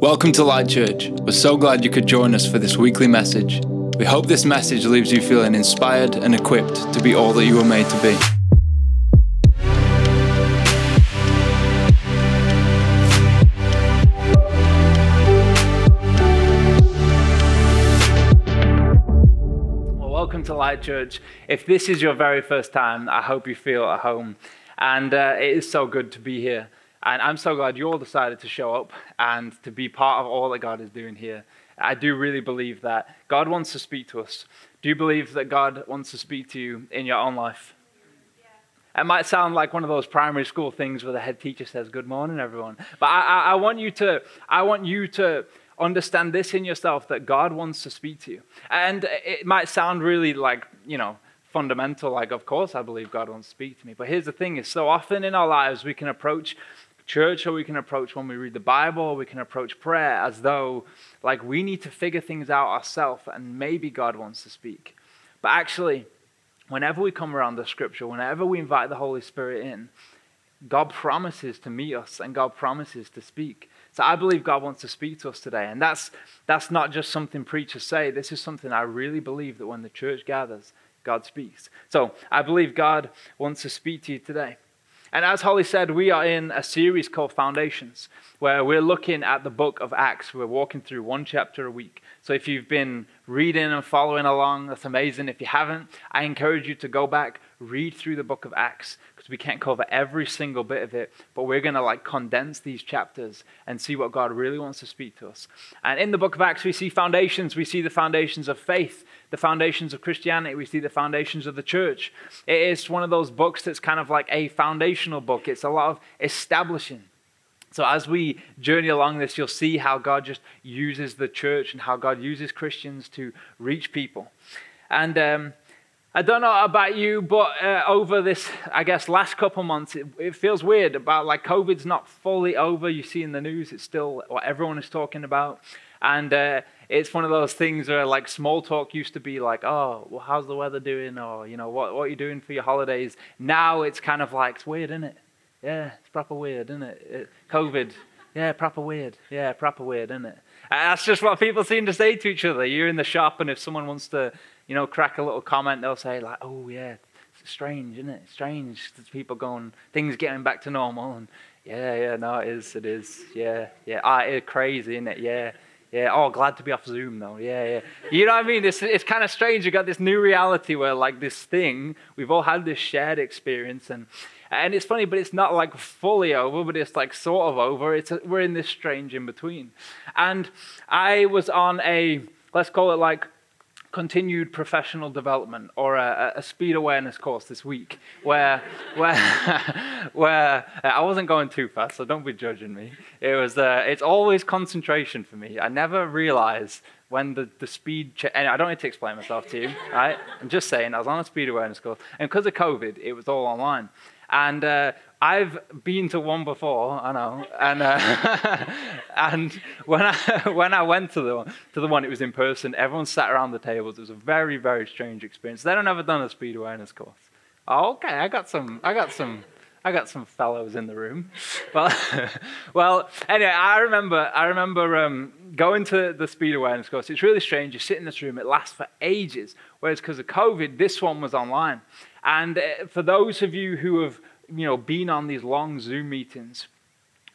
Welcome to Light Church. We're so glad you could join us for this weekly message. We hope this message leaves you feeling inspired and equipped to be all that you were made to be. Well, welcome to Light Church. If this is your very first time, I hope you feel at home. And uh, it is so good to be here. And I'm so glad you all decided to show up and to be part of all that God is doing here. I do really believe that God wants to speak to us. Do you believe that God wants to speak to you in your own life? It might sound like one of those primary school things where the head teacher says, "Good morning, everyone." But I, I, I want you to, I want you to understand this in yourself that God wants to speak to you. And it might sound really like you know fundamental, like of course I believe God wants to speak to me. But here's the thing: is so often in our lives we can approach church or we can approach when we read the Bible or we can approach prayer as though like we need to figure things out ourselves and maybe God wants to speak. But actually, whenever we come around the scripture, whenever we invite the Holy Spirit in, God promises to meet us and God promises to speak. So I believe God wants to speak to us today. And that's, that's not just something preachers say. This is something I really believe that when the church gathers, God speaks. So I believe God wants to speak to you today. And as Holly said, we are in a series called Foundations, where we're looking at the book of Acts. We're walking through one chapter a week. So if you've been reading and following along, that's amazing. If you haven't, I encourage you to go back, read through the book of Acts, because we can't cover every single bit of it, but we're going to like condense these chapters and see what God really wants to speak to us. And in the book of Acts, we see foundations. We see the foundations of faith the foundations of Christianity, we see the foundations of the church. It is one of those books that's kind of like a foundational book, it's a lot of establishing. So, as we journey along this, you'll see how God just uses the church and how God uses Christians to reach people. And um, I don't know about you, but uh, over this, I guess, last couple months, it, it, feels weird about like COVID's not fully over. You see in the news, it's still what everyone is talking about. And uh, it's one of those things where like small talk used to be like, oh, well, how's the weather doing? Or, you know, what, what are you doing for your holidays? Now it's kind of like, it's weird, isn't it? Yeah, it's proper weird, isn't it? it COVID, yeah, proper weird. Yeah, proper weird, isn't it? And that's just what people seem to say to each other. You're in the shop, and if someone wants to, you know, crack a little comment, they'll say like, "Oh yeah, it's strange, isn't it? Strange. People going, things getting back to normal." And yeah, yeah, no, it is, it is. Yeah, yeah. Ah, it's crazy, isn't it? Yeah, yeah, oh, glad to be off Zoom though. Yeah, yeah. You know what I mean? It's, it's kind of strange. You got this new reality where, like, this thing, we've all had this shared experience, and and it's funny, but it's not like fully over, but it's like sort of over. It's a, we're in this strange in between. And I was on a let's call it like continued professional development or a, a, speed awareness course this week where where where uh, I wasn't going too fast, so don't be judging me. It was uh, it's always concentration for me. I never realize when the, the speed and I don't need to explain myself to you, right? I'm just saying I was on a speed awareness course, and because of COVID, it was all online. And uh, I've been to one before, I know, and uh, and when I when I went to the one, to the one, it was in person. Everyone sat around the tables. It was a very very strange experience. Then I've never done a speed awareness course. Oh, okay, I got some. I got some. I got some fellows in the room. Well, well. Anyway, I remember. I remember um, going to the speed awareness course. It's really strange. You sit in this room. It lasts for ages. Whereas because of COVID, this one was online. And uh, for those of you who have you know, been on these long Zoom meetings,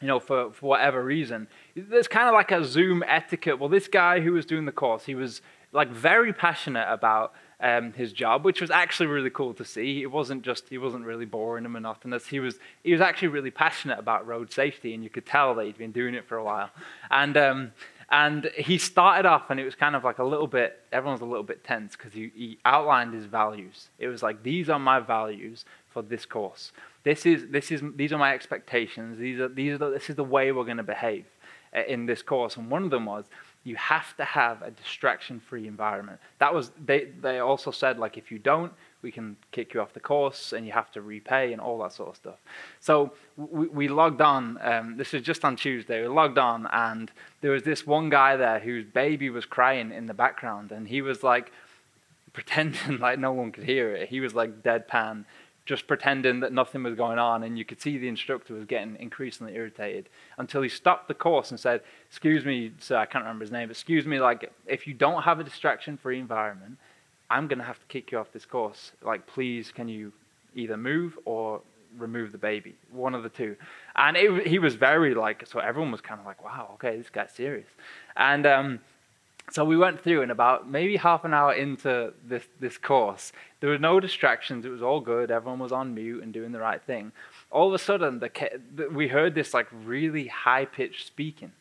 you know, for, for whatever reason, there's kind of like a Zoom etiquette. Well, this guy who was doing the course, he was like very passionate about um, his job, which was actually really cool to see. It wasn't just he wasn't really boring and monotonous. He was he was actually really passionate about road safety, and you could tell that he'd been doing it for a while. And um, and he started off, and it was kind of like a little bit. Everyone's a little bit tense because he, he outlined his values. It was like these are my values for this course. This is, this is, these are my expectations. These are, these are the, this is the way we're going to behave uh, in this course. And one of them was you have to have a distraction free environment. That was, they, they also said, like, if you don't, we can kick you off the course and you have to repay and all that sort of stuff. So we, we logged on, um, this was just on Tuesday, we logged on and there was this one guy there whose baby was crying in the background and he was like pretending like no one could hear it. He was like deadpan just pretending that nothing was going on. And you could see the instructor was getting increasingly irritated until he stopped the course and said, Excuse me, sir, I can't remember his name, excuse me, like, if you don't have a distraction free environment, I'm going to have to kick you off this course. Like, please, can you either move or remove the baby? One of the two. And it, he was very like, so everyone was kind of like, wow, okay, this guy's serious. And, um, so we went through, and about maybe half an hour into this, this course, there were no distractions. It was all good. Everyone was on mute and doing the right thing. All of a sudden, the, the, we heard this like really high pitched speaking.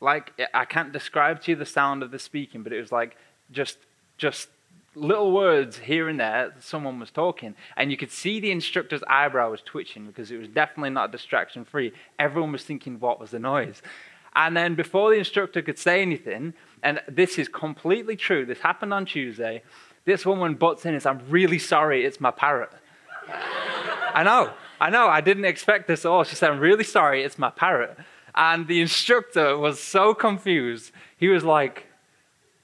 Like I can't describe to you the sound of the speaking, but it was like just just little words here and there. Someone was talking, and you could see the instructor's eyebrow was twitching because it was definitely not distraction free. Everyone was thinking, "What was the noise?" And then before the instructor could say anything, and this is completely true, this happened on Tuesday, this woman butts in and says, I'm really sorry, it's my parrot. I know, I know, I didn't expect this at all. She said, I'm really sorry, it's my parrot. And the instructor was so confused. He was like,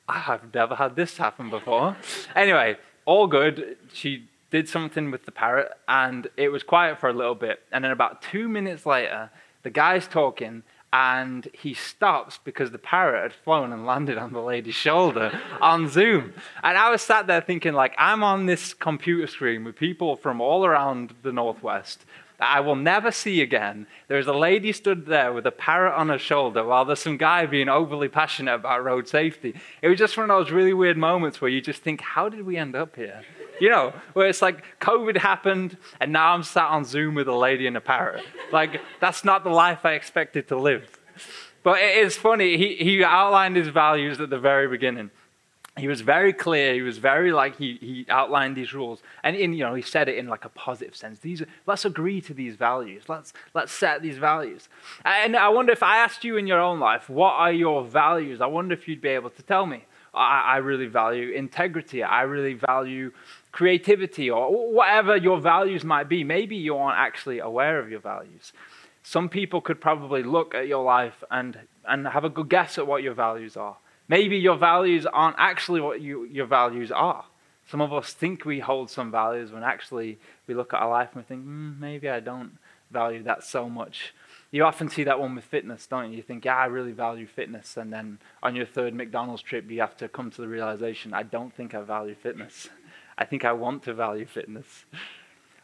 I've never had this happen before. anyway, all good. She did something with the parrot, and it was quiet for a little bit. And then about two minutes later, the guy's talking, and he stops because the parrot had flown and landed on the lady's shoulder on Zoom. And I was sat there thinking, like, I'm on this computer screen with people from all around the Northwest that I will never see again. There's a lady stood there with a parrot on her shoulder while there's some guy being overly passionate about road safety. It was just one of those really weird moments where you just think, how did we end up here? You know, where it's like COVID happened and now I'm sat on Zoom with a lady and a parrot. Like, that's not the life I expected to live. But it is funny, he, he outlined his values at the very beginning. He was very clear. He was very like he, he outlined these rules, and in you know he said it in like a positive sense. These let's agree to these values. Let's let's set these values. And I wonder if I asked you in your own life, what are your values? I wonder if you'd be able to tell me. I, I really value integrity. I really value creativity or whatever your values might be. Maybe you aren't actually aware of your values. Some people could probably look at your life and, and have a good guess at what your values are. Maybe your values aren't actually what you, your values are. Some of us think we hold some values when actually we look at our life and we think, mm, maybe I don't value that so much. You often see that one with fitness, don't you? You think, yeah, I really value fitness. And then on your third McDonald's trip, you have to come to the realization, I don't think I value fitness. I think I want to value fitness.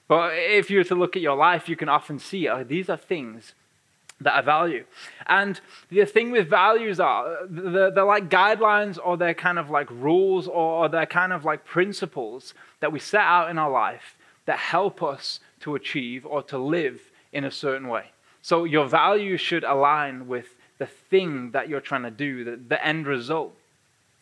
But if you were to look at your life, you can often see oh, these are things that I value. And the thing with values are they're, they're, like guidelines or they're kind of like rules or they're kind of like principles that we set out in our life that help us to achieve or to live in a certain way. So your values should align with the thing that you're trying to do, the, the end result.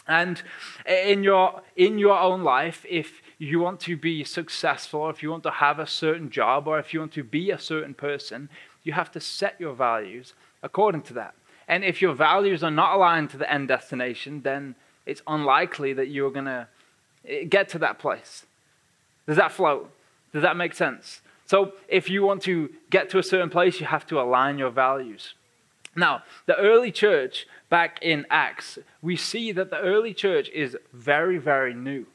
And in your, in your own life, if you want to be successful, or if you want to have a certain job, or if you want to be a certain person, you have to set your values according to that. And if your values are not aligned to the end destination, then it's unlikely that you're going to eh, get to that place. Does that float? Does that make sense? So, if you want to get to a certain place, you have to align your values. Now, the early church back in Acts, we see that the early church is very, very new.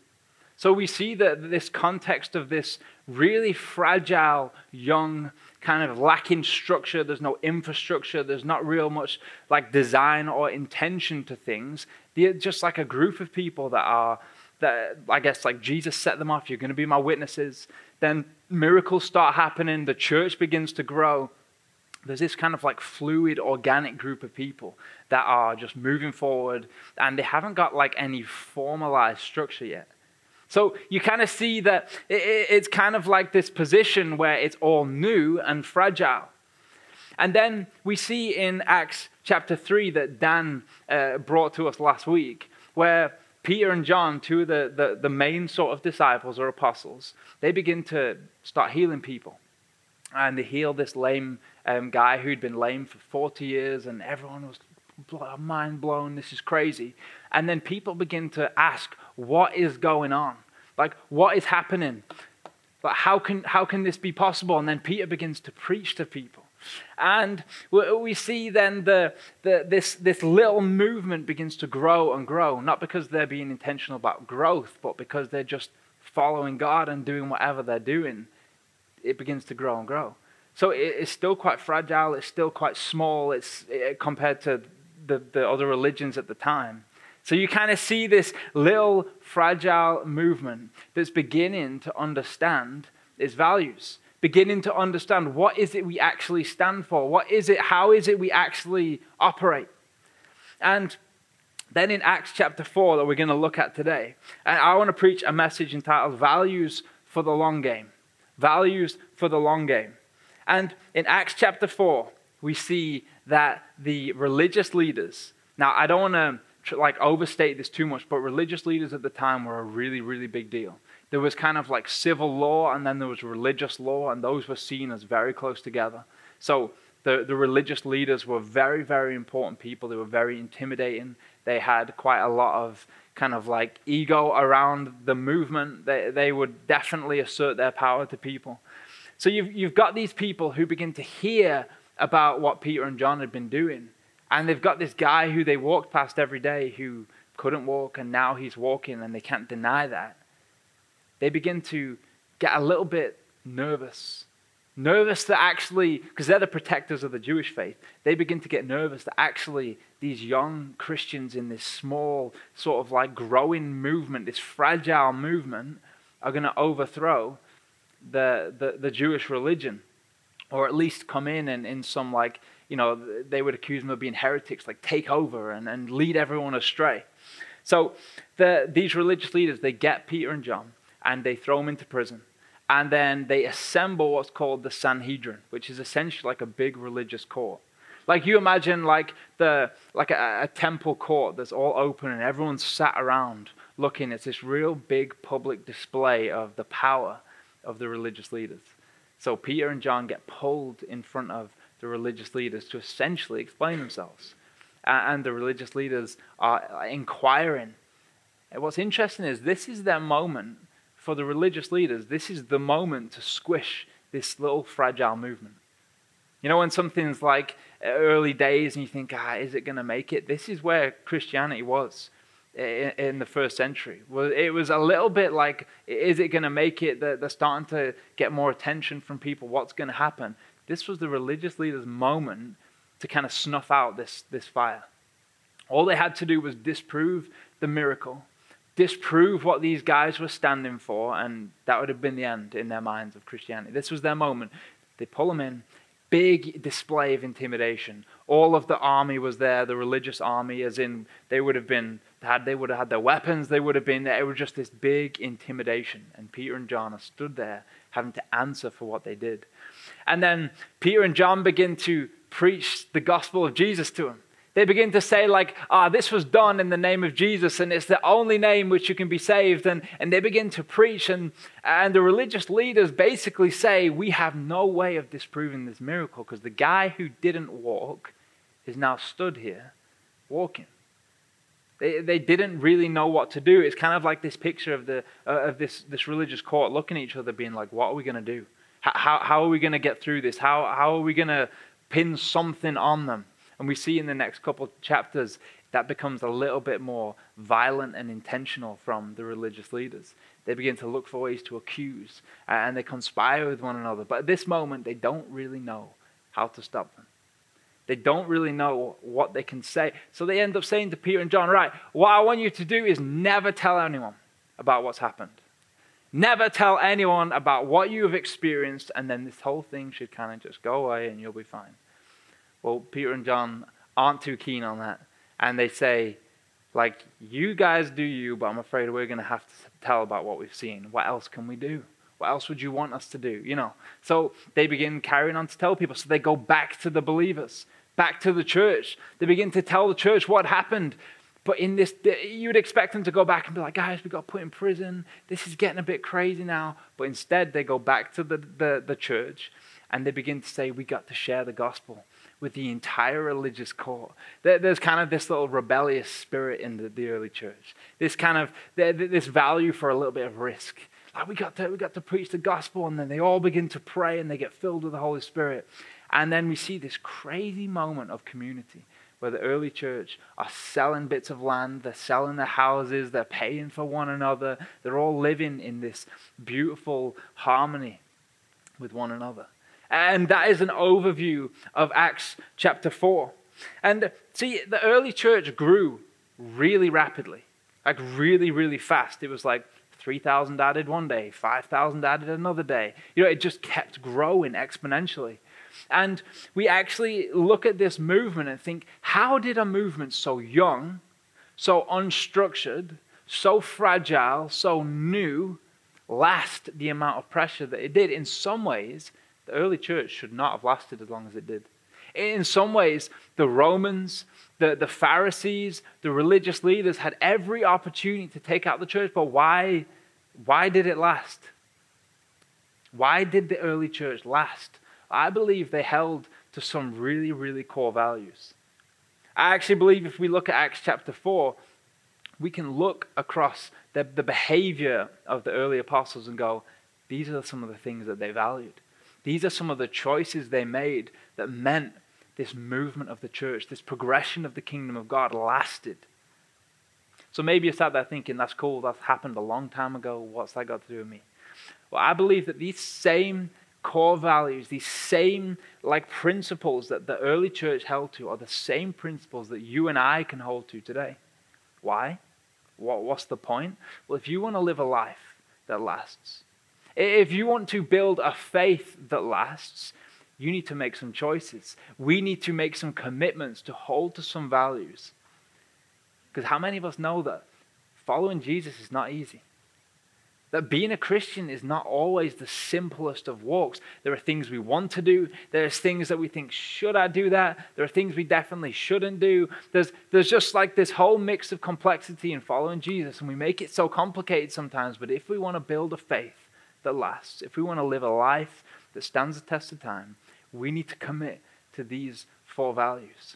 So we see that this context of this really fragile, young, kind of lacking structure, there's no infrastructure, there's not real much like design or intention to things. They're just like a group of people that are, that I guess like Jesus set them off, you're going to be my witnesses. Then miracles start happening, the church begins to grow. There's this kind of like fluid, organic group of people that are just moving forward and they haven't got like any formalized structure yet. So you kind of see that it's kind of like this position where it's all new and fragile. And then we see in Acts chapter 3 that Dan uh, brought to us last week, where Peter and John, two of the, the, the main sort of disciples or apostles, they begin to start healing people. And they heal this lame um, guy who'd been lame for 40 years, and everyone was mind blown. This is crazy. And then people begin to ask, what is going on? Like, what is happening? Like, how can, how can this be possible? And then Peter begins to preach to people. And we see then the, the, this, this little movement begins to grow and grow, not because they're being intentional about growth, but because they're just following God and doing whatever they're doing. it begins to grow and grow. So it, it's still quite fragile. It's still quite small. It's it, compared to the, the other religions at the time. So you kind of see this little fragile movement that's beginning to understand its values, beginning to understand what is it we actually stand for, what is it, how is it we actually operate. And then in Acts chapter 4 that we're going to look at today, and I want to preach a message entitled Values for the Long Game. Values for the Long Game. And in Acts chapter 4, we see that the religious leaders, now I don't want to like overstate this too much, but religious leaders at the time were a really, really big deal. There was kind of like civil law and then there was religious law, and those were seen as very close together. So the, the religious leaders were very, very important people. They were very intimidating. They had quite a lot of kind of like ego around the movement. They, they would definitely assert their power to people. So you've, you've got these people who begin to hear about what Peter and John had been doing. And they've got this guy who they walked past every day who couldn't walk, and now he's walking, and they can't deny that. They begin to get a little bit nervous. Nervous that actually, because they're the protectors of the Jewish faith, they begin to get nervous that actually these young Christians in this small, sort of like growing movement, this fragile movement, are going to overthrow the, the, the Jewish religion, or at least come in and in some like, you know, they would accuse them of being heretics, like take over and, and lead everyone astray. So the, these religious leaders, they get Peter and John and they throw them into prison. And then they assemble what's called the Sanhedrin, which is essentially like a big religious court. Like you imagine like the like a, a temple court that's all open and everyone's sat around looking. It's this real big public display of the power of the religious leaders. So Peter and John get pulled in front of the religious leaders to essentially explain themselves. And the religious leaders are inquiring. And what's interesting is this is their moment for the religious leaders. This is the moment to squish this little fragile movement. You know, when something's like early days and you think, ah, is it going to make it? This is where Christianity was in, the first century. Well, it was a little bit like, is it going to make it? They're starting to get more attention from people. What's going to happen? This was the religious leaders' moment to kind of snuff out this, this fire. All they had to do was disprove the miracle, disprove what these guys were standing for, and that would have been the end in their minds of Christianity. This was their moment. They pull them in, big display of intimidation. All of the army was there, the religious army, as in they would have been had they would have had their weapons, they would have been there. It was just this big intimidation. And Peter and John are stood there having to answer for what they did. And then Peter and John begin to preach the gospel of Jesus to them. They begin to say, like, ah, this was done in the name of Jesus, and it's the only name which you can be saved. And, and they begin to preach, and, and the religious leaders basically say, we have no way of disproving this miracle because the guy who didn't walk is now stood here walking. They, they didn't really know what to do. It's kind of like this picture of, the, uh, of this, this religious court looking at each other, being like, what are we going to do? How, how are we going to get through this? How, how are we going to pin something on them? And we see in the next couple chapters that becomes a little bit more violent and intentional from the religious leaders. They begin to look for ways to accuse and they conspire with one another. But at this moment, they don't really know how to stop them. They don't really know what they can say. So they end up saying to Peter and John, Right, what I want you to do is never tell anyone about what's happened. Never tell anyone about what you have experienced, and then this whole thing should kind of just go away and you'll be fine. Well, Peter and John aren't too keen on that. And they say, like, you guys do you, but I'm afraid we're going to have to tell about what we've seen. What else can we do? What else would you want us to do? You know. So they begin carrying on to tell people. So they go back to the believers, back to the church. They begin to tell the church what happened. But in this, you would expect them to go back and be like, guys, we got put in prison. This is getting a bit crazy now. But instead, they go back to the, the, the church and they begin to say, we got to share the gospel with the entire religious court. There's kind of this little rebellious spirit in the, the early church. This kind of this value for a little bit of risk. Like we got to we got to preach the gospel, and then they all begin to pray and they get filled with the Holy Spirit. And then we see this crazy moment of community where the early church are selling bits of land, they're selling their houses, they're paying for one another, they're all living in this beautiful harmony. with one another. And that is an overview of Acts chapter 4. And see, the early church grew really rapidly, like really, really fast. It was like 3,000 added one day, 5,000 added another day. You know, it just kept growing exponentially. And we actually look at this movement and think, how did a movement so young, so unstructured, so fragile, so new, last the amount of pressure that it did? In some ways, the early church should not have lasted as long as it did. In some ways, the Romans, the, the Pharisees, the religious leaders had every opportunity to take out the church, but why, why did it last? Why did the early church last? I believe they held to some really, really core values. I actually believe if we look at Acts chapter 4, we can look across the, the behavior of the early apostles and go, these are some of the things that they valued. These are some of the choices they made that meant this movement of the church, this progression of the kingdom of God lasted. So maybe you sat there thinking, that's cool, that's happened a long time ago. What's that got to do with me? Well, I believe that these same core values, these same like principles that the early church held to are the same principles that you and I can hold to today. Why? What, what's the point? Well, if you want to live a life that lasts, if you want to build a faith that lasts, you need to make some choices. We need to make some commitments to hold to some values. Because how many of us know that following Jesus is not easy? That being a Christian is not always the simplest of walks. There are things we want to do. There's things that we think, should I do that? There are things we definitely shouldn't do. There's, there's just like this whole mix of complexity in following Jesus, and we make it so complicated sometimes. But if we want to build a faith that lasts, if we want to live a life that stands the test of time, we need to commit to these four values.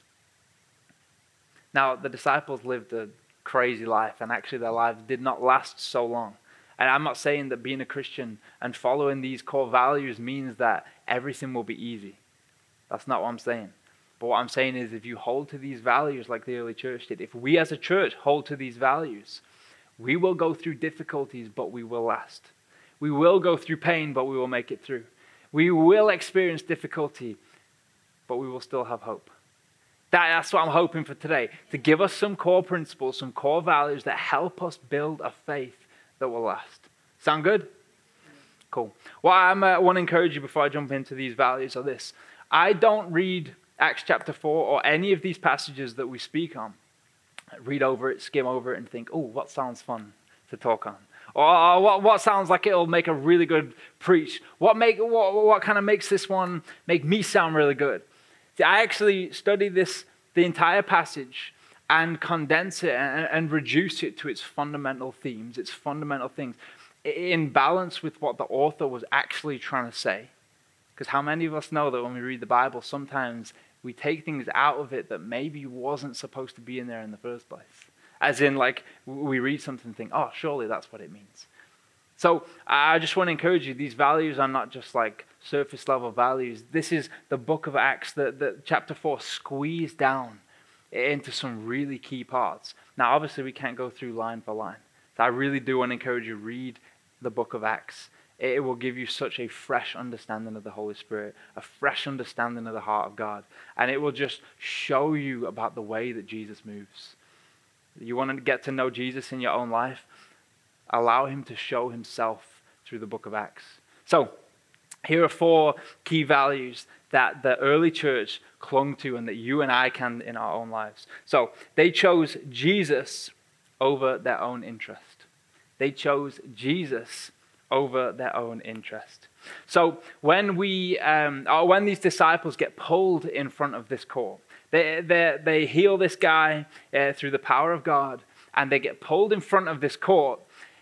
Now, the disciples lived a crazy life, and actually, their lives did not last so long. And I'm not saying that being a Christian and following these core values means that everything will be easy. That's not what I'm saying. But what I'm saying is if you hold to these values like the early church did, if we as a church hold to these values, we will go through difficulties, but we will last. We will go through pain, but we will make it through. We will experience difficulty, but we will still have hope. That, that's what I'm hoping for today to give us some core principles, some core values that help us build a faith that will last. Sound good? Cool. Well, I uh, want to encourage you before I jump into these values of this. I don't read Acts chapter 4 or any of these passages that we speak on. read over it, skim over it, and think, oh, what sounds fun to talk on? Or what, what sounds like it'll make a really good preach? What, make, what, what kind of makes this one make me sound really good? See, I actually study this, the entire passage, and condense it and, and reduce it to its fundamental themes, its fundamental things, in balance with what the author was actually trying to say. Because how many of us know that when we read the Bible, sometimes we take things out of it that maybe wasn't supposed to be in there in the first place? As in, like, we read something and think, oh, surely that's what it means. So I just want to encourage you, these values are not just like surface level values. This is the book of Acts, the, chapter 4 squeezed down into some really key parts. Now, obviously, we can't go through line for line. So I really do want to encourage you read the book of Acts. It will give you such a fresh understanding of the Holy Spirit, a fresh understanding of the heart of God, and it will just show you about the way that Jesus moves. You want to get to know Jesus in your own life? Allow him to show himself through the book of Acts. So, here are four key values that the early church clung to and that you and I can in our own lives. So they chose Jesus over their own interest. They chose Jesus over their own interest. So when we, um, or when these disciples get pulled in front of this court, they, they, they heal this guy uh, through the power of God, and they get pulled in front of this court.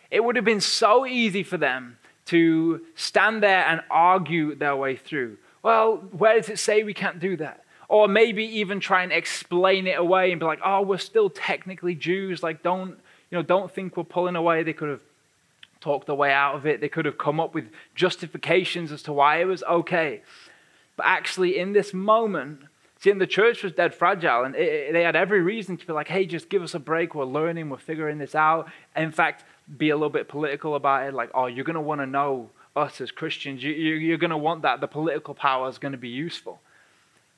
It would have been so easy for them to stand there and argue their way through. Well, where does it say we can't do that? Or maybe even try and explain it away and be like, oh, we're still technically Jews. Like, don't, you know, don't think we're pulling away. They could have talked their way out of it. They could have come up with justifications as to why it was okay. But actually, in this moment, see, the church was dead fragile, and it, it, they had every reason to be like, hey, just give us a break. We're learning, we're figuring this out. In fact, be a little bit political about it, like, oh, you're going to want to know us as Christians. You, you, you're going to want that. The political power is going to be useful.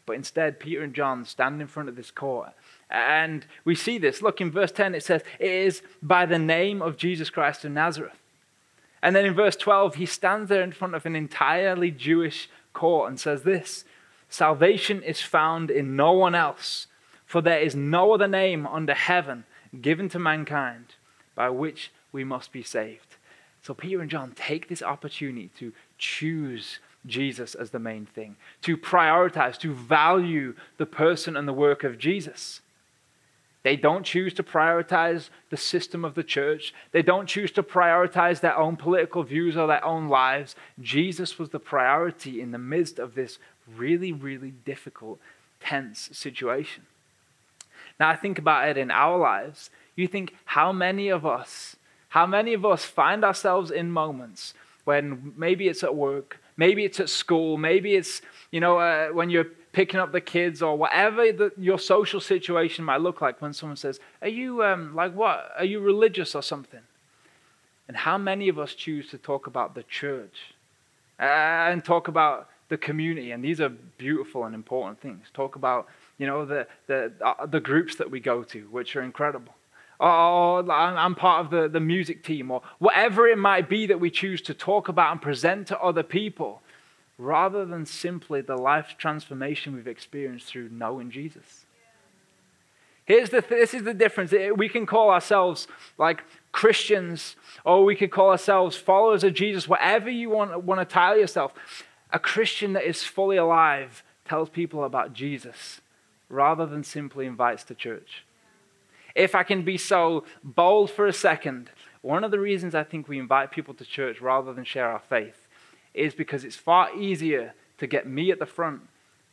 But instead, Peter and John stand in front of this court. And we see this. Look, in verse 10, it says, It is by the name of Jesus Christ of Nazareth. And then in verse 12, he stands there in front of an entirely Jewish court and says this Salvation is found in no one else, for there is no other name under heaven given to mankind by which we must be saved. So Peter and John take this opportunity to choose Jesus as the main thing, to prioritize, to value the person and the work of Jesus. They don't choose to prioritize the system of the church. They don't choose to prioritize their own political views or their own lives. Jesus was the priority in the midst of this really, really difficult, tense situation. Now, I think about it in our lives. You think how many of us, how many of us find ourselves in moments when maybe it's at work, Maybe it's at school. Maybe it's, you know, uh, when you're picking up the kids or whatever the, your social situation might look like when someone says, Are you, um, like what? Are you religious or something? And how many of us choose to talk about the church uh, and talk about the community? And these are beautiful and important things. Talk about, you know, the, the, uh, the groups that we go to, which are incredible or I'm part of the, the music team, or whatever it might be that we choose to talk about and present to other people, rather than simply the life transformation we've experienced through knowing Jesus. Here's the th- this is the difference. We can call ourselves like Christians, or we could call ourselves followers of Jesus, whatever you want, want to title yourself. A Christian that is fully alive tells people about Jesus rather than simply invites to church if I can be so bold for a second, one of the reasons I think we invite people to church rather than share our faith is because it's far easier to get me at the front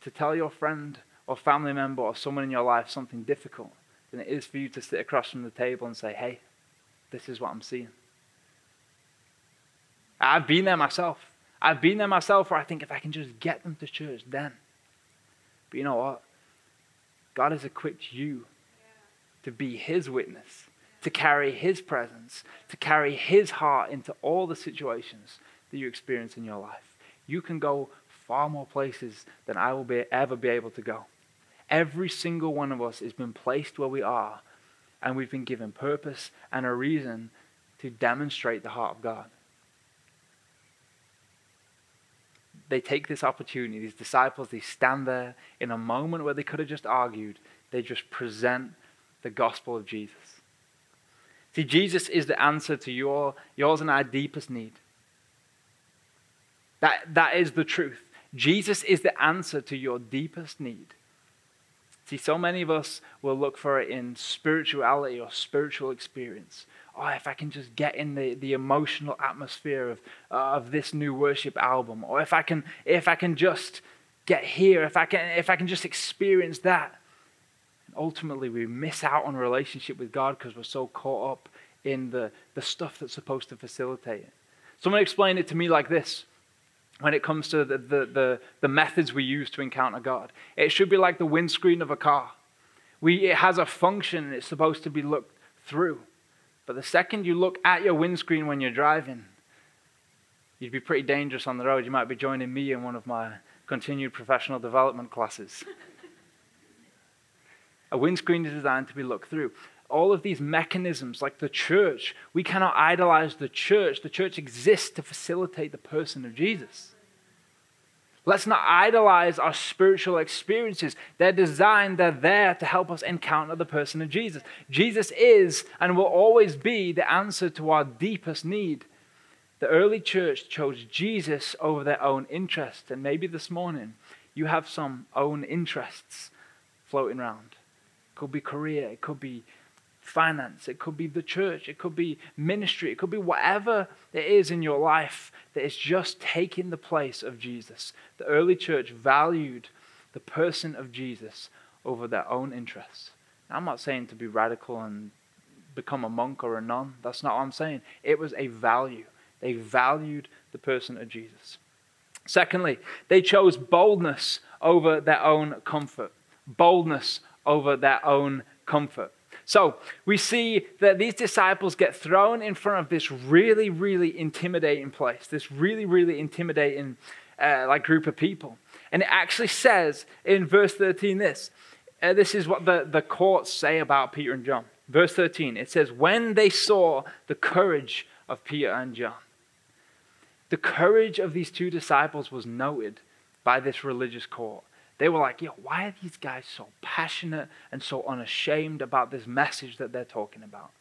to tell your friend or family member or someone in your life something difficult than it is for you to sit across from the table and say, hey, this is what I'm seeing. I've been there myself. I've been there myself where I think if I can just get them to church, then. But you know what? God has equipped you to be his witness, to carry his presence, to carry his heart into all the situations that you experience in your life. You can go far more places than I will be, ever be able to go. Every single one of us has been placed where we are, and we've been given purpose and a reason to demonstrate the heart of God. They take this opportunity, these disciples, they stand there in a moment where they could have just argued, they just present the gospel of Jesus. See, Jesus is the answer to your, yours and our deepest need. That, that is the truth. Jesus is the answer to your deepest need. See, so many of us will look for it in spirituality or spiritual experience. Oh, if I can just get in the, the emotional atmosphere of, uh, of this new worship album, or if I can if I can just get here, if I can if I can just experience that ultimately we miss out on relationship with God because we're so caught up in the, the stuff that's supposed to facilitate it. Someone explained it to me like this when it comes to the, the, the, the, methods we use to encounter God. It should be like the windscreen of a car. We, it has a function and it's supposed to be looked through. But the second you look at your windscreen when you're driving, you'd be pretty dangerous on the road. You might be joining me in one of my continued professional development classes. A windscreen is designed to be looked through. All of these mechanisms, like the church, we cannot idolize the church. The church exists to facilitate the person of Jesus. Let's not idolize our spiritual experiences. They're designed, they're there to help us encounter the person of Jesus. Jesus is and will always be the answer to our deepest need. The early church chose Jesus over their own interests. And maybe this morning you have some own interests floating around could be career, it could be finance, it could be the church, it could be ministry, it could be whatever it is in your life that is just taking the place of Jesus. The early church valued the person of Jesus over their own interests. I'm not saying to be radical and become a monk or a nun. That's not what I'm saying. It was a value. They valued the person of Jesus. Secondly, they chose boldness over their own comfort. Boldness over their own comfort. So we see that these disciples get thrown in front of this really, really intimidating place, this really, really intimidating uh, like group of people. And it actually says in verse 13 this. Uh, this is what the, the courts say about Peter and John. Verse 13, it says, When they saw the courage of Peter and John. The courage of these two disciples was noted by this religious court. They were like, yo, why are these guys so passionate and so unashamed about this message that they're talking about?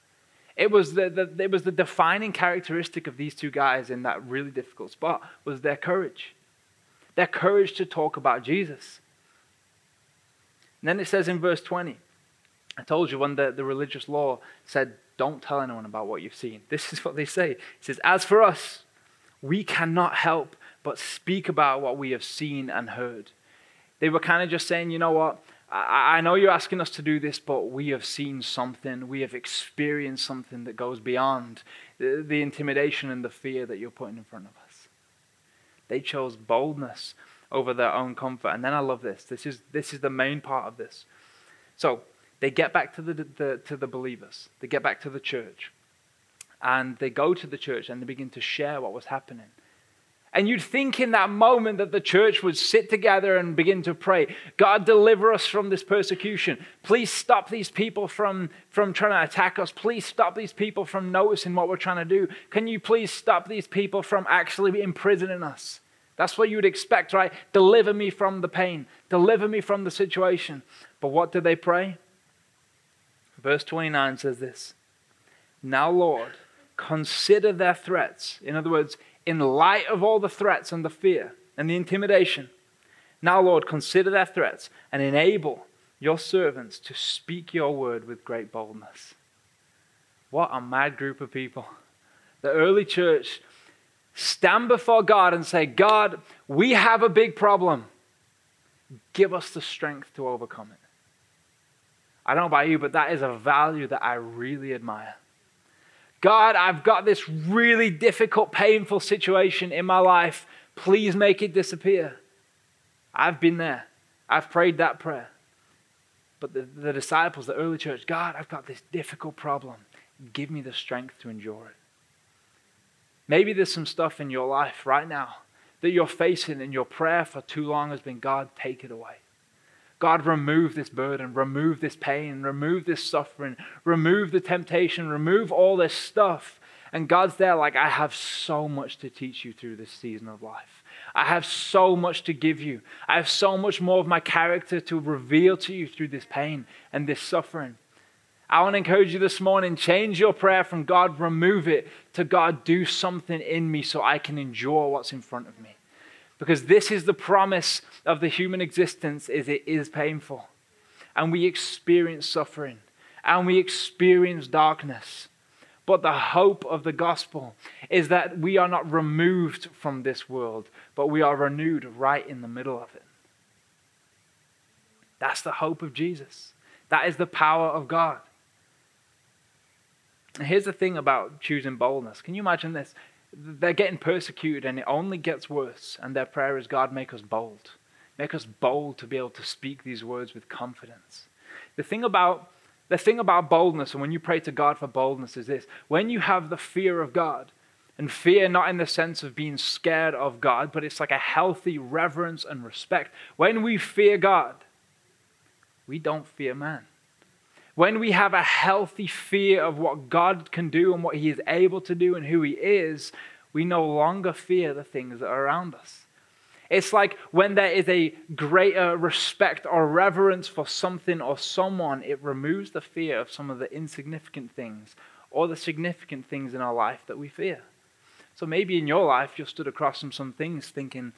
It was the, the, it was the defining characteristic of these two guys in that really difficult spot was their courage. Their courage to talk about Jesus. And then it says in verse 20, I told you when the, the religious law said, don't tell anyone about what you've seen. This is what they say. It says, As for us, we cannot help but speak about what we have seen and heard. They were kind of just saying, you know what? I, know you're asking us to do this, but we have seen something. We have experienced something that goes beyond the, the intimidation and the fear that you're putting in front of us. They chose boldness over their own comfort. And then I love this. This is, this is the main part of this. So they get back to the, the, to the believers, they get back to the church, and they go to the church and they begin to share what was happening. And you'd think in that moment that the church would sit together and begin to pray God, deliver us from this persecution. Please stop these people from, from trying to attack us. Please stop these people from noticing what we're trying to do. Can you please stop these people from actually imprisoning us? That's what you would expect, right? Deliver me from the pain, deliver me from the situation. But what do they pray? Verse 29 says this Now, Lord, consider their threats. In other words, in light of all the threats and the fear and the intimidation, now, Lord, consider their threats and enable your servants to speak your word with great boldness. What a mad group of people. The early church stand before God and say, God, we have a big problem. Give us the strength to overcome it. I don't know about you, but that is a value that I really admire. God, I've got this really difficult, painful situation in my life. Please make it disappear. I've been there. I've prayed that prayer. But the, the disciples, the early church, God, I've got this difficult problem. Give me the strength to endure it. Maybe there's some stuff in your life right now that you're facing, and your prayer for too long has been, God, take it away. God, remove this burden, remove this pain, remove this suffering, remove the temptation, remove all this stuff. And God's there, like, I have so much to teach you through this season of life. I have so much to give you. I have so much more of my character to reveal to you through this pain and this suffering. I want to encourage you this morning change your prayer from God, remove it, to God, do something in me so I can endure what's in front of me. Because this is the promise of the human existence is it is painful. And we experience suffering and we experience darkness. But the hope of the gospel is that we are not removed from this world, but we are renewed right in the middle of it. That's the hope of Jesus. That is the power of God. And here's the thing about choosing boldness. Can you imagine this? They're getting persecuted and it only gets worse. And their prayer is, God, make us bold. Make us bold to be able to speak these words with confidence. The thing about the thing about boldness, and when you pray to God for boldness, is this when you have the fear of God, and fear not in the sense of being scared of God, but it's like a healthy reverence and respect. When we fear God, we don't fear man. When we have a healthy fear of what God can do and what He is able to do and who He is, we no longer fear the things that are around us. It's like when there is a greater respect or reverence for something or someone, it removes the fear of some of the insignificant things or the significant things in our life that we fear. So maybe in your life, you've stood across from some things thinking,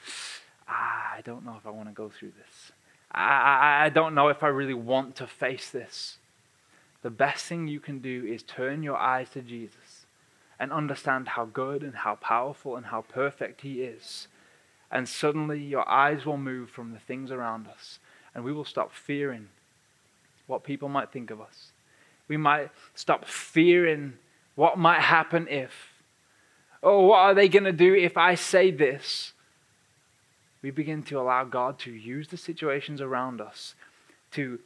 ah, I don't know if I want to go through this. I, I don't know if I really want to face this the best thing you can do is turn your eyes to Jesus and understand how good and how powerful and how perfect He is. And suddenly your eyes will move from the things around us, and we will stop fearing what people might think of us. We might stop fearing what might happen if. Oh, what are they going to do if I say this? We begin to allow God to use the situations around us to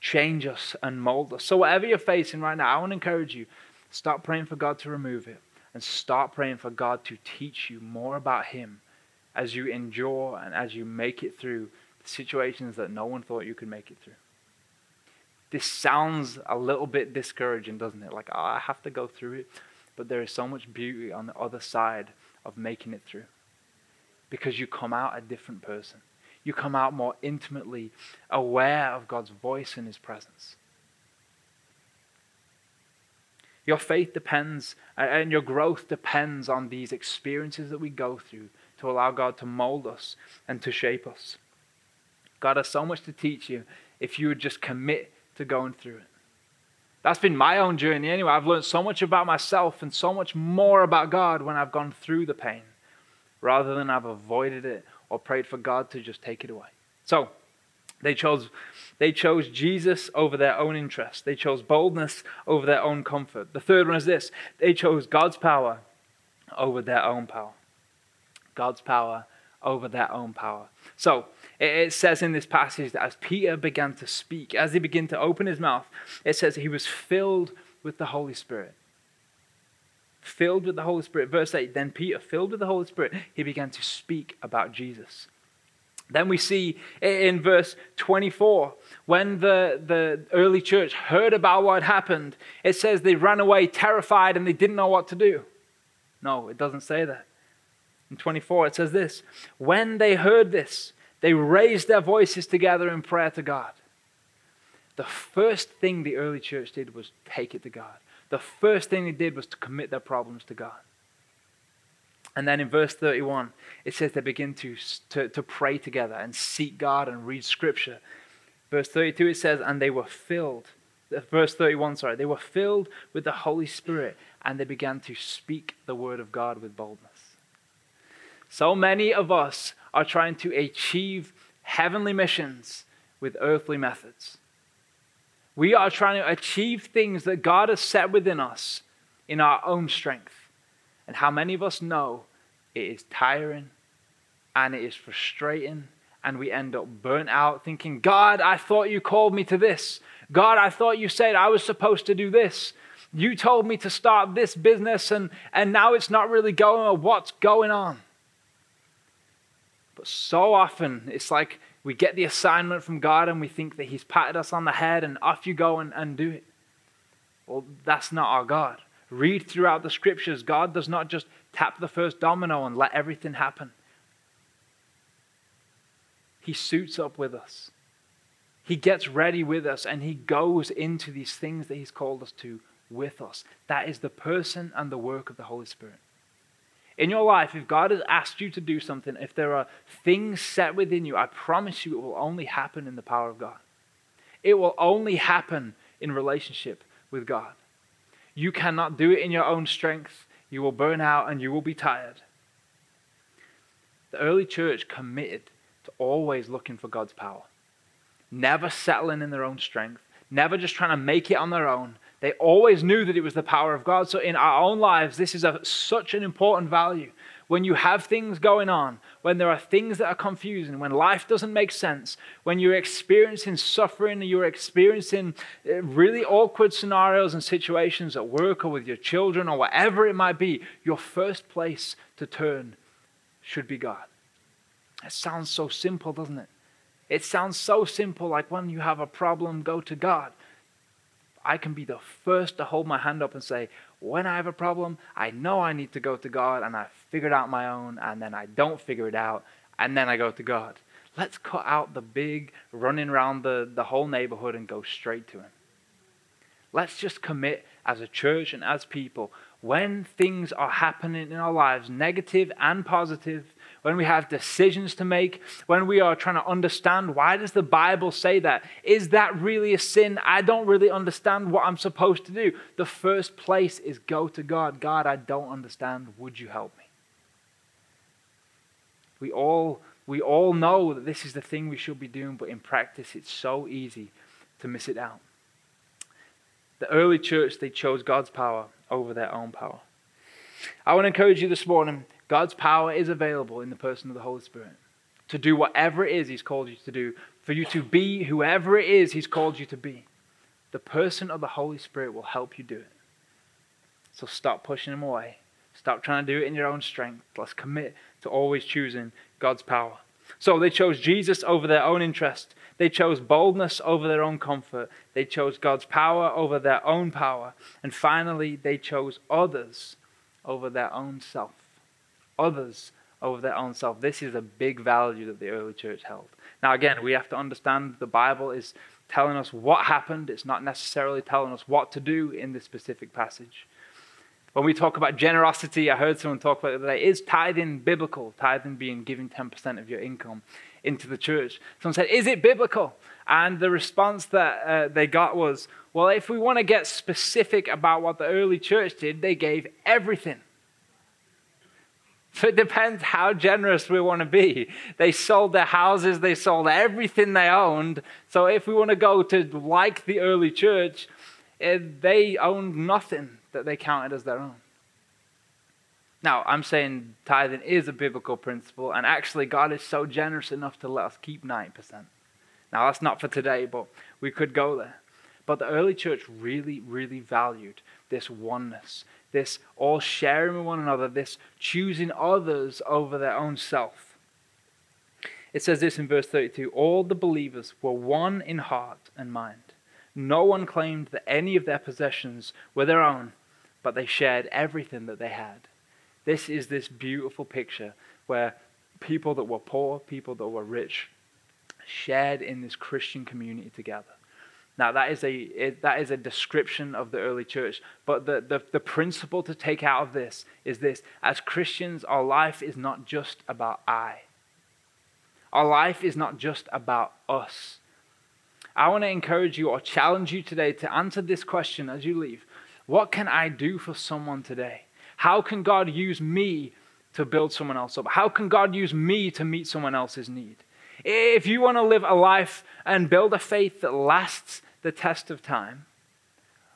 change us and mold us. So, whatever you're facing right now, I want to encourage you stop praying for God to remove it and start praying for God to teach you more about Him as you endure and as you make it through situations that no one thought you could make it through. This sounds a little bit discouraging, doesn't it? Like, oh, I have to go through it. But there is so much beauty on the other side of making it through because you come out a different person. You come out more intimately aware of God's voice and His presence. Your faith depends and your growth depends on these experiences that we go through to allow God to mold us and to shape us. God has so much to teach you if you would just commit to going through it. That's been my own journey anyway. I've learned so much about myself and so much more about God when I've gone through the pain rather than I've avoided it or prayed for God to just take it away. So, they chose, they chose Jesus over their own interest. They chose boldness over their own comfort. The third one is this they chose God's power over their own power. God's power over their own power. So, it says in this passage that as Peter began to speak, as he began to open his mouth, it says he was filled with the Holy Spirit. Filled with the Holy Spirit. Verse 8 Then Peter, filled with the Holy Spirit, he began to speak about Jesus. Then we see in verse 24, when the, the early church heard about what happened, it says they ran away terrified and they didn't know what to do. No, it doesn't say that. In 24, it says this When they heard this, they raised their voices together in prayer to God. The first thing the early church did was take it to God. The first thing they did was to commit their problems to God. And then in verse 31, it says they begin to, to, to pray together and seek God and read scripture. Verse 32, it says, and they were filled. Uh, verse 31, sorry, they were filled with the Holy Spirit and they began to speak the word of God with boldness. So many of us are trying to achieve heavenly missions with earthly methods. We are trying to achieve things that God has set within us in our own strength. And how many of us know it is tiring and it is frustrating and we end up burnt out thinking, God, I thought you called me to this. God, I thought you said I was supposed to do this. You told me to start this business and, and now it's not really going. or What's going on? But so often, it's like we get the assignment from God and we think that He's patted us on the head and off you go and, and do it. Well, that's not our God. Read throughout the scriptures. God does not just tap the first domino and let everything happen. He suits up with us. He gets ready with us and he goes into these things that he's called us to with us. That is the person and the work of the Holy Spirit. In your life, if God has asked you to do something, if there are things set within you, I promise you it will only happen in the power of God. It will only happen in relationship with God. You cannot do it in your own strength. You will burn out and you will be tired. The early church committed to always looking for God's power, never settling in their own strength, never just trying to make it on their own, they always knew that it was the power of God. So in our own lives, this is a, such an important value. When you have things going on, when there are things that are confusing, when life doesn't make sense, when you're experiencing suffering, you're experiencing uh, really awkward scenarios and situations at work or with your children or whatever it might be, your first place to turn should be God. It sounds so simple, doesn't it? It sounds so simple, like when you have a problem, go to God. I can be the first to hold my hand up and say, when I have a problem, I know I need to go to God and I figured out my own, and then I don't figure it out, and then I go to God. Let's cut out the big running around the, the whole neighborhood and go straight to Him. Let's just commit as a church and as people when things are happening in our lives, negative and positive, when we have decisions to make, when we are trying to understand why does the Bible say that? Is that really a sin? I don't really understand what I'm supposed to do. The first place is go to God. God, I don't understand. Would you help me? We all we all know that this is the thing we should be doing, but in practice it's so easy to miss it out. The early church, they chose God's power over their own power. I want to encourage you this morning God's power is available in the person of the Holy Spirit to do whatever it is He's called you to do for you to be whoever it is He's called you to be. The person of the Holy Spirit will help you do it. So stop pushing Him away. Stop trying to do it in your own strength. Let's commit to always choosing God's power. So they chose Jesus over their own interest. They chose boldness over their own comfort. They chose God's power over their own power. And finally, they chose others over their own self. Others over their own self. This is a big value that the early church held. Now, again, we have to understand the Bible is telling us what happened, it's not necessarily telling us what to do in this specific passage. When we talk about generosity, I heard someone talk about it today. Is tithing biblical? Tithing being giving 10% of your income into the church. Someone said, Is it biblical? And the response that uh, they got was, Well, if we want to get specific about what the early church did, they gave everything. So it depends how generous we want to be. They sold their houses, they sold everything they owned. So if we want to go to like the early church, eh, they owned nothing that they counted as their own. Now, I'm saying tithing is a biblical principle, and actually, God is so generous enough to let us keep 9%. Now, that's not for today, but we could go there. But the early church really, really valued this oneness, this all sharing with one another, this choosing others over their own self. It says this in verse 32 All the believers were one in heart and mind. No one claimed that any of their possessions were their own, but they shared everything that they had. This is this beautiful picture where people that were poor, people that were rich, shared in this Christian community together. Now, that is a, that is a description of the early church. But the, the, the principle to take out of this is this as Christians, our life is not just about I, our life is not just about us. I want to encourage you or challenge you today to answer this question as you leave What can I do for someone today? How can God use me to build someone else up? How can God use me to meet someone else's need? If you want to live a life and build a faith that lasts the test of time,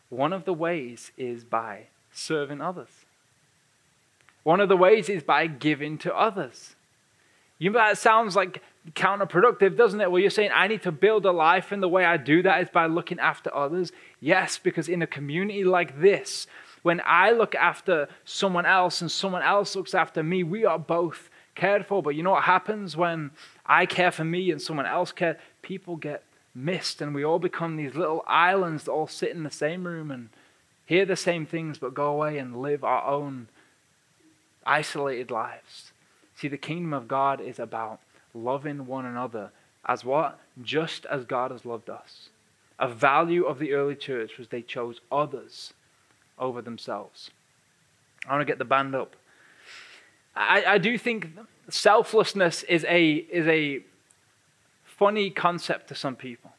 one of the ways is by serving others. One of the ways is by giving to others. You know, that sounds like counterproductive, doesn't it? Well, you're saying I need to build a life, and the way I do that is by looking after others. Yes, because in a community like this, when I look after someone else and someone else looks after me, we are both cared for. But you know what happens when I care for me and someone else cares? People get missed, and we all become these little islands that all sit in the same room and hear the same things, but go away and live our own isolated lives. See, the kingdom of God is about loving one another as what? Just as God has loved us. A value of the early church was they chose others over themselves. I want to get the band up. I, I do think selflessness is a, is a funny concept to some people.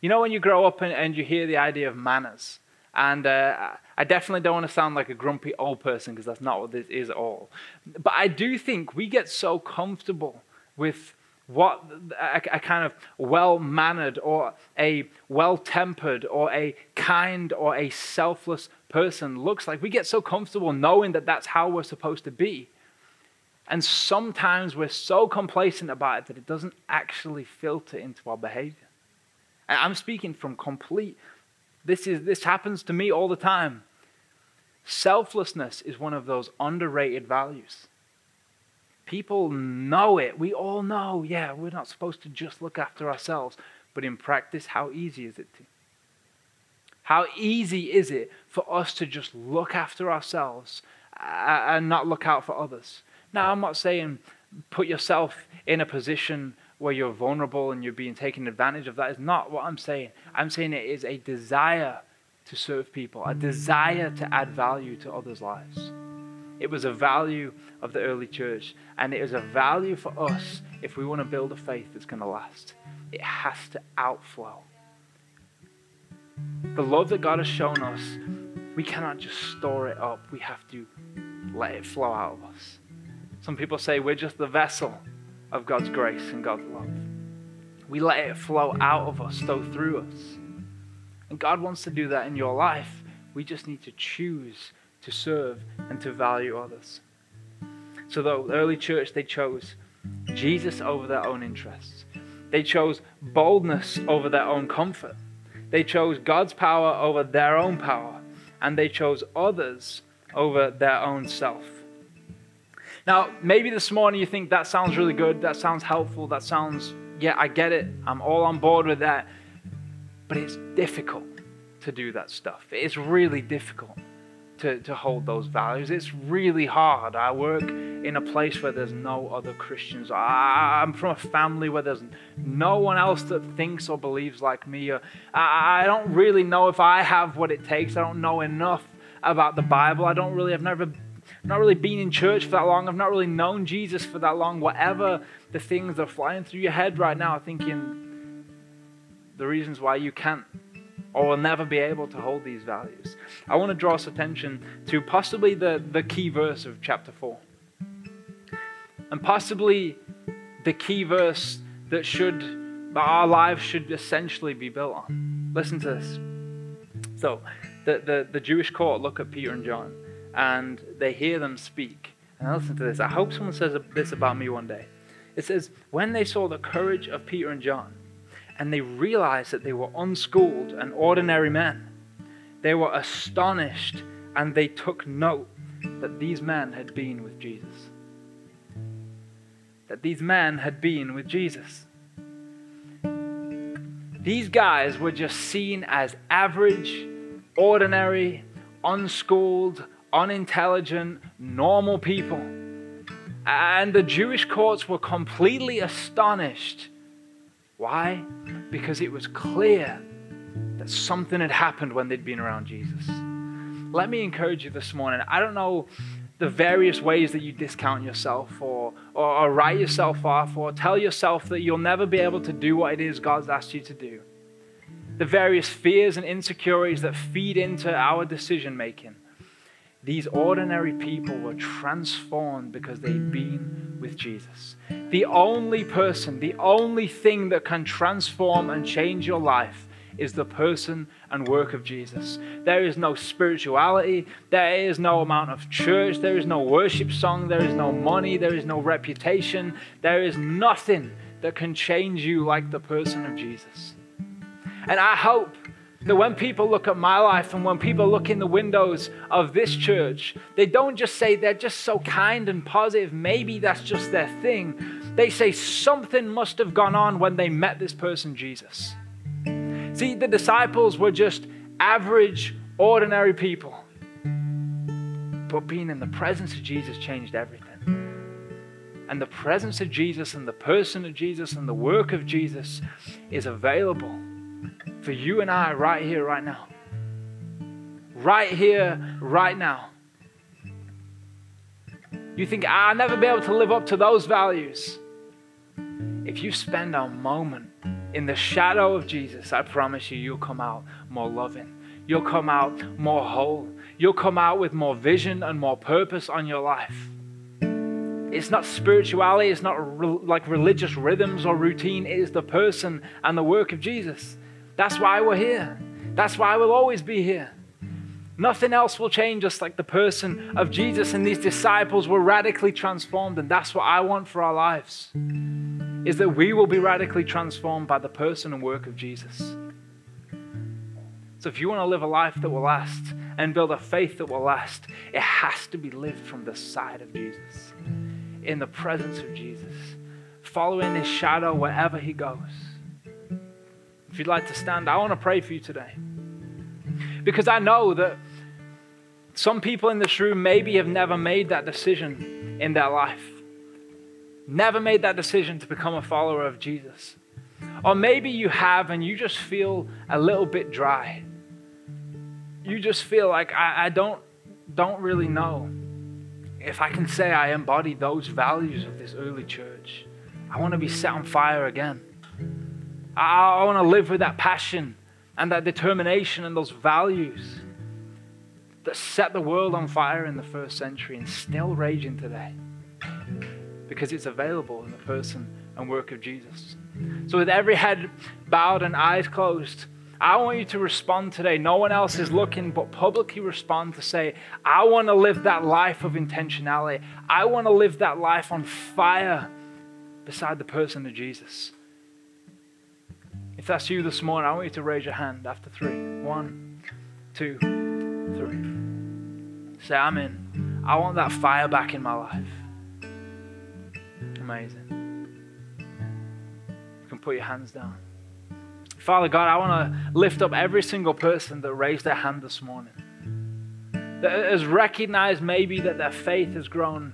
You know, when you grow up and, and you hear the idea of manners, and uh, I definitely don't want to sound like a grumpy old person because that's not what this is at all. But I do think we get so comfortable with what a, a kind of well mannered or a well tempered or a kind or a selfless person looks like. We get so comfortable knowing that that's how we're supposed to be. And sometimes we're so complacent about it that it doesn't actually filter into our behavior. I'm speaking from complete, this, is, this happens to me all the time. Selflessness is one of those underrated values. People know it. We all know, yeah, we're not supposed to just look after ourselves. But in practice, how easy is it to? How easy is it for us to just look after ourselves uh, and not look out for others? Now, I'm not saying put yourself in a position where you're vulnerable and you're being taken advantage of. That is not what I'm saying. I'm saying it is a desire to serve people, a desire to add value to others' lives. It was a value of the early church, and it is a value for us if we want to build a faith that's going to last. It has to outflow. The love that God has shown us, we cannot just store it up. We have to let it flow out of us. Some people say we're just the vessel of God's grace and God's love. We let it flow out of us, though through us. And God wants to do that in your life. We just need to choose to serve and to value others. So the early church, they chose Jesus over their own interests. They chose boldness over their own comfort. They chose God's power over their own power. And they chose others over their own self. Now, maybe this morning you think that sounds really good, that sounds helpful, that sounds, yeah, I get it, I'm all on board with that. But it's difficult to do that stuff. It's really difficult to, to hold those values. It's really hard. I work in a place where there's no other Christians. I, am from a family where there's no one else that thinks or believes like me. Uh, I, I don't really know if I have what it takes. I don't know enough about the Bible. I don't really, I've never not really been in church for that long. I've not really known Jesus for that long. Whatever the things are flying through your head right now, thinking the reasons why you can't or will never be able to hold these values. I want to draw us attention to possibly the, the key verse of chapter 4. And possibly the key verse that should that our lives should essentially be built on. Listen to this. So the, the, the Jewish court look at Peter and John and they hear them speak. And I listen to this. I hope someone says this about me one day. It says, When they saw the courage of Peter and John and they realized that they were unschooled and ordinary men. They were astonished and they took note that these men had been with Jesus. That these men had been with Jesus. These guys were just seen as average, ordinary, unschooled, unintelligent, normal people. And the Jewish courts were completely astonished why? Because it was clear that something had happened when they'd been around Jesus. Let me encourage you this morning. I don't know the various ways that you discount yourself or, or, or, write yourself off or tell yourself that you'll never be able to do what it is God's asked you to do. The various fears and insecurities that feed into our decision making. These ordinary people were transformed because they'd been with Jesus. The only person, the only thing that can transform and change your life is the person and work of Jesus. There is no spirituality, there is no amount of church, there is no worship song, there is no money, there is no reputation, there is nothing that can change you like the person of Jesus. And I hope that when people look at my life and when people look in the windows of this church, they don't just say they're just so kind and positive, maybe that's just their thing. They say something must have gone on when they met this person, Jesus. See, the disciples were just average, ordinary people. But being in the presence of Jesus changed everything. And the presence of Jesus and the person of Jesus and the work of Jesus is available for you and I right here, right now. Right here, right now. You think, I'll never be able to live up to those values. If you spend a moment in the shadow of Jesus, I promise you, you'll come out more loving. You'll come out more whole. You'll come out with more vision and more purpose on your life. It's not spirituality, it's not re- like religious rhythms or routine, it is the person and the work of Jesus. That's why we're here. That's why we'll always be here. Nothing else will change us like the person of Jesus and these disciples were radically transformed. And that's what I want for our lives is that we will be radically transformed by the person and work of Jesus. So if you want to live a life that will last and build a faith that will last, it has to be lived from the side of Jesus, in the presence of Jesus, following his shadow wherever he goes. If you'd like to stand, I want to pray for you today. Because I know that some people in this room maybe have never made that decision in their life, never made that decision to become a follower of Jesus. Or maybe you have and you just feel a little bit dry. You just feel like I, I don't, don't really know if I can say I embody those values of this early church. I want to be set on fire again. I, want to live with that passion and that determination and those values that set the world on fire in the first century and still raging today because it's available in the person and work of Jesus. So, with every head bowed and eyes closed, I want you to respond today. No one else is looking, but publicly respond to say, I want to live that life of intentionality. I want to live that life on fire beside the person of Jesus. If that's you this morning, I want you to raise your hand after three. One, two, three. Say, I'm in. I want that fire back in my life. Amazing. You can put your hands down. Father God, I want to lift up every single person that raised their hand this morning. That has recognized maybe that their faith has grown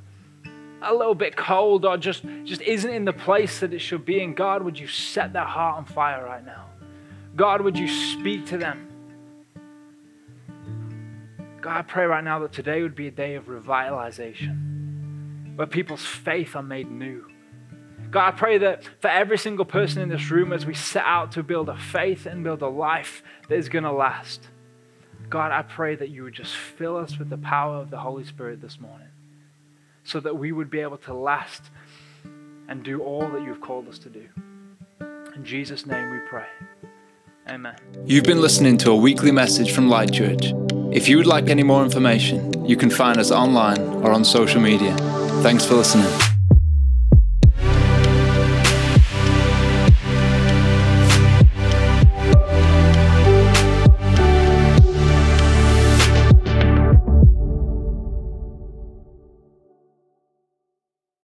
a little bit cold or just, just isn't in the place that it should be. And God, would you set their heart on fire right now? God, would you speak to them? God, I pray right now that today would be a day of revitalization, where people's faith are made new. God, I pray that for every single person in this room, as we set out to build a faith and build a life that is going to last, God, I pray that you would just fill us with the power of the Holy Spirit this morning so that we would be able to last and do all that you've called us to do. In Jesus' name we pray. Amen. You've been listening to a weekly message from Light Church. If you would like any more information, you can find us online or on social media. Thanks for listening.